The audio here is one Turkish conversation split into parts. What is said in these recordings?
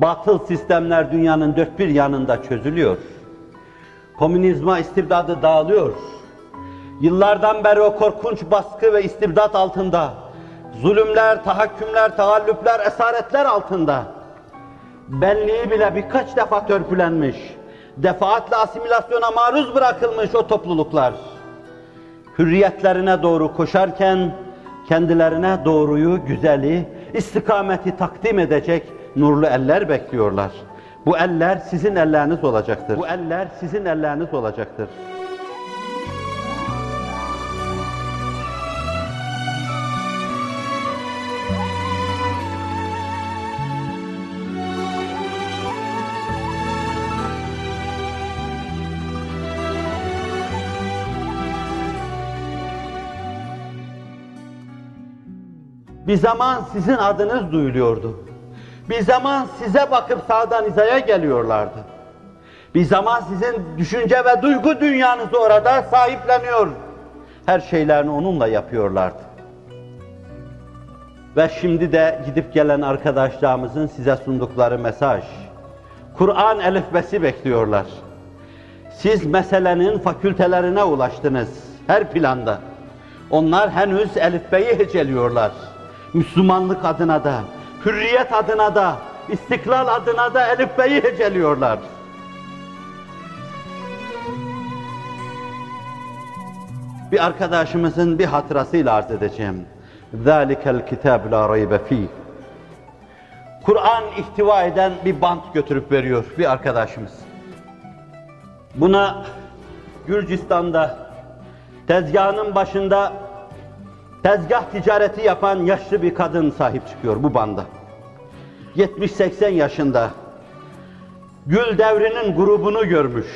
Batıl sistemler dünyanın dört bir yanında çözülüyor. Komünizma istibdadı dağılıyor. Yıllardan beri o korkunç baskı ve istibdat altında, zulümler, tahakkümler, tahallüpler, esaretler altında, benliği bile birkaç defa törpülenmiş, defaatle asimilasyona maruz bırakılmış o topluluklar, hürriyetlerine doğru koşarken, kendilerine doğruyu, güzeli, istikameti takdim edecek nurlu eller bekliyorlar. Bu eller sizin elleriniz olacaktır. Bu eller sizin elleriniz olacaktır. Bir zaman sizin adınız duyuluyordu. Bir zaman size bakıp sağdan hizaya geliyorlardı. Bir zaman sizin düşünce ve duygu dünyanızı orada sahipleniyor. Her şeylerini onunla yapıyorlardı. Ve şimdi de gidip gelen arkadaşlarımızın size sundukları mesaj. Kur'an elifbesi bekliyorlar. Siz meselenin fakültelerine ulaştınız her planda. Onlar henüz elifbeyi heceliyorlar. Müslümanlık adına da, hürriyet adına da, istiklal adına da elifbeyi heceliyorlar. Bir arkadaşımızın bir hatırasıyla arz edeceğim. ذَٰلِكَ الْكِتَابُ لَا رَيْبَ ف۪يهِ Kur'an ihtiva eden bir bant götürüp veriyor bir arkadaşımız. Buna Gürcistan'da tezgahının başında tezgah ticareti yapan yaşlı bir kadın sahip çıkıyor bu banda. 70-80 yaşında. Gül devrinin grubunu görmüş.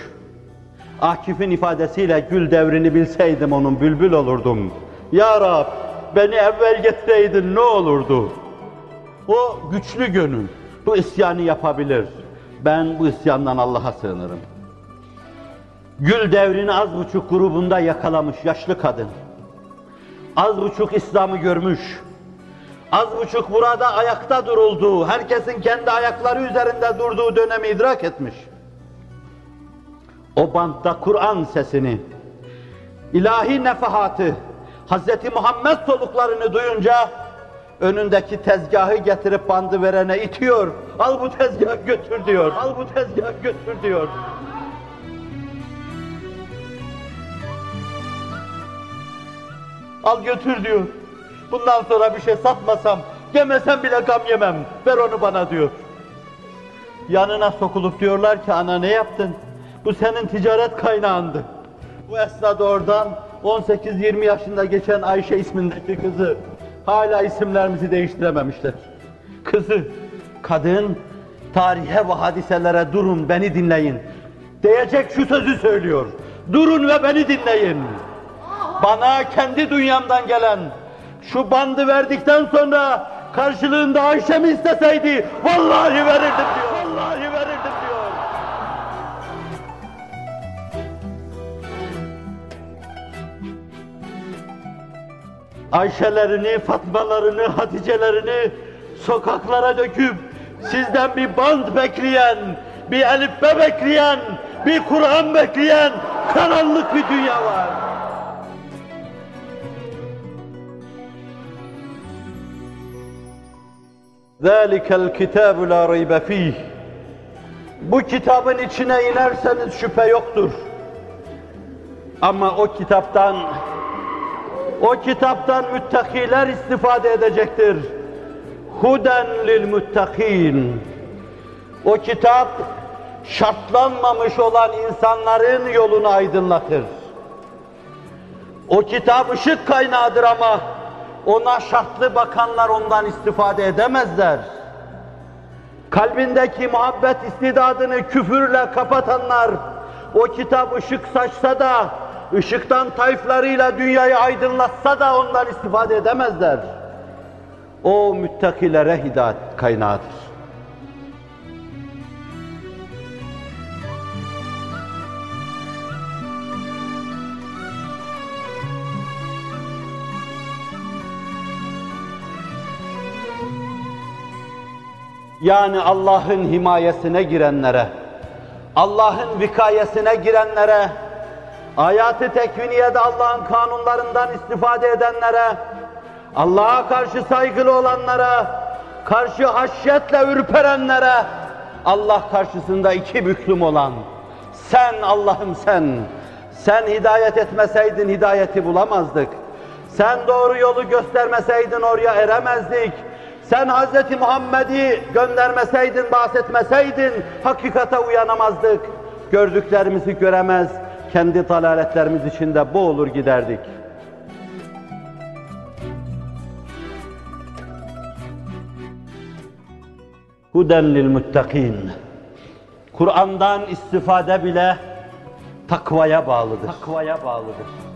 Akif'in ifadesiyle gül devrini bilseydim onun bülbül olurdum. Ya Rab beni evvel getireydin ne olurdu? O güçlü gönül bu isyanı yapabilir. Ben bu isyandan Allah'a sığınırım. Gül devrini az buçuk grubunda yakalamış yaşlı kadın. Az buçuk İslam'ı görmüş. Az buçuk burada ayakta durulduğu, herkesin kendi ayakları üzerinde durduğu dönemi idrak etmiş. O bantta Kur'an sesini, ilahi nefahatı, Hz. Muhammed soluklarını duyunca önündeki tezgahı getirip bandı verene itiyor. Al bu tezgahı götür diyor. Al bu tezgahı götür diyor. Al götür diyor. Bundan sonra bir şey satmasam, yemesem bile gam yemem. Ver onu bana diyor. Yanına sokulup diyorlar ki ana ne yaptın? Bu senin ticaret kaynağındı. Bu esnada oradan 18-20 yaşında geçen Ayşe ismindeki kızı hala isimlerimizi değiştirememişler. Kızı, kadın, tarihe ve hadiselere durun beni dinleyin. Diyecek şu sözü söylüyor. Durun ve beni dinleyin. Bana kendi dünyamdan gelen şu bandı verdikten sonra karşılığında Ayşe'mi isteseydi vallahi verirdim diyor. Vallahi verirdim diyor. Ayşelerini, Fatmalarını, Haticelerini sokaklara döküp sizden bir band bekleyen, bir elifbe bekleyen, bir Kur'an bekleyen karanlık bir dünya var. ذَٰلِكَ الْكِتَابُ لَا رَيْبَ ف۪يهِ Bu kitabın içine inerseniz şüphe yoktur. Ama o kitaptan, o kitaptan müttakiler istifade edecektir. Huden lil muttakin. O kitap şartlanmamış olan insanların yolunu aydınlatır. O kitap ışık kaynağıdır ama ona şartlı bakanlar ondan istifade edemezler. Kalbindeki muhabbet istidadını küfürle kapatanlar, o kitap ışık saçsa da, ışıktan tayflarıyla dünyayı aydınlatsa da ondan istifade edemezler. O müttakilere hidayet kaynağıdır. Yani Allah'ın himayesine girenlere, Allah'ın vikayesine girenlere, hayatı tekviniyede Allah'ın kanunlarından istifade edenlere, Allah'a karşı saygılı olanlara, karşı haşyetle ürperenlere, Allah karşısında iki büklüm olan, sen Allah'ım sen, sen hidayet etmeseydin hidayeti bulamazdık. Sen doğru yolu göstermeseydin oraya eremezdik. Sen Hz. Muhammed'i göndermeseydin, bahsetmeseydin hakikate uyanamazdık. Gördüklerimizi göremez, kendi dalaletlerimiz içinde boğulur giderdik. Huden lil muttakin. Kur'an'dan istifade bile takvaya bağlıdır. Takvaya bağlıdır.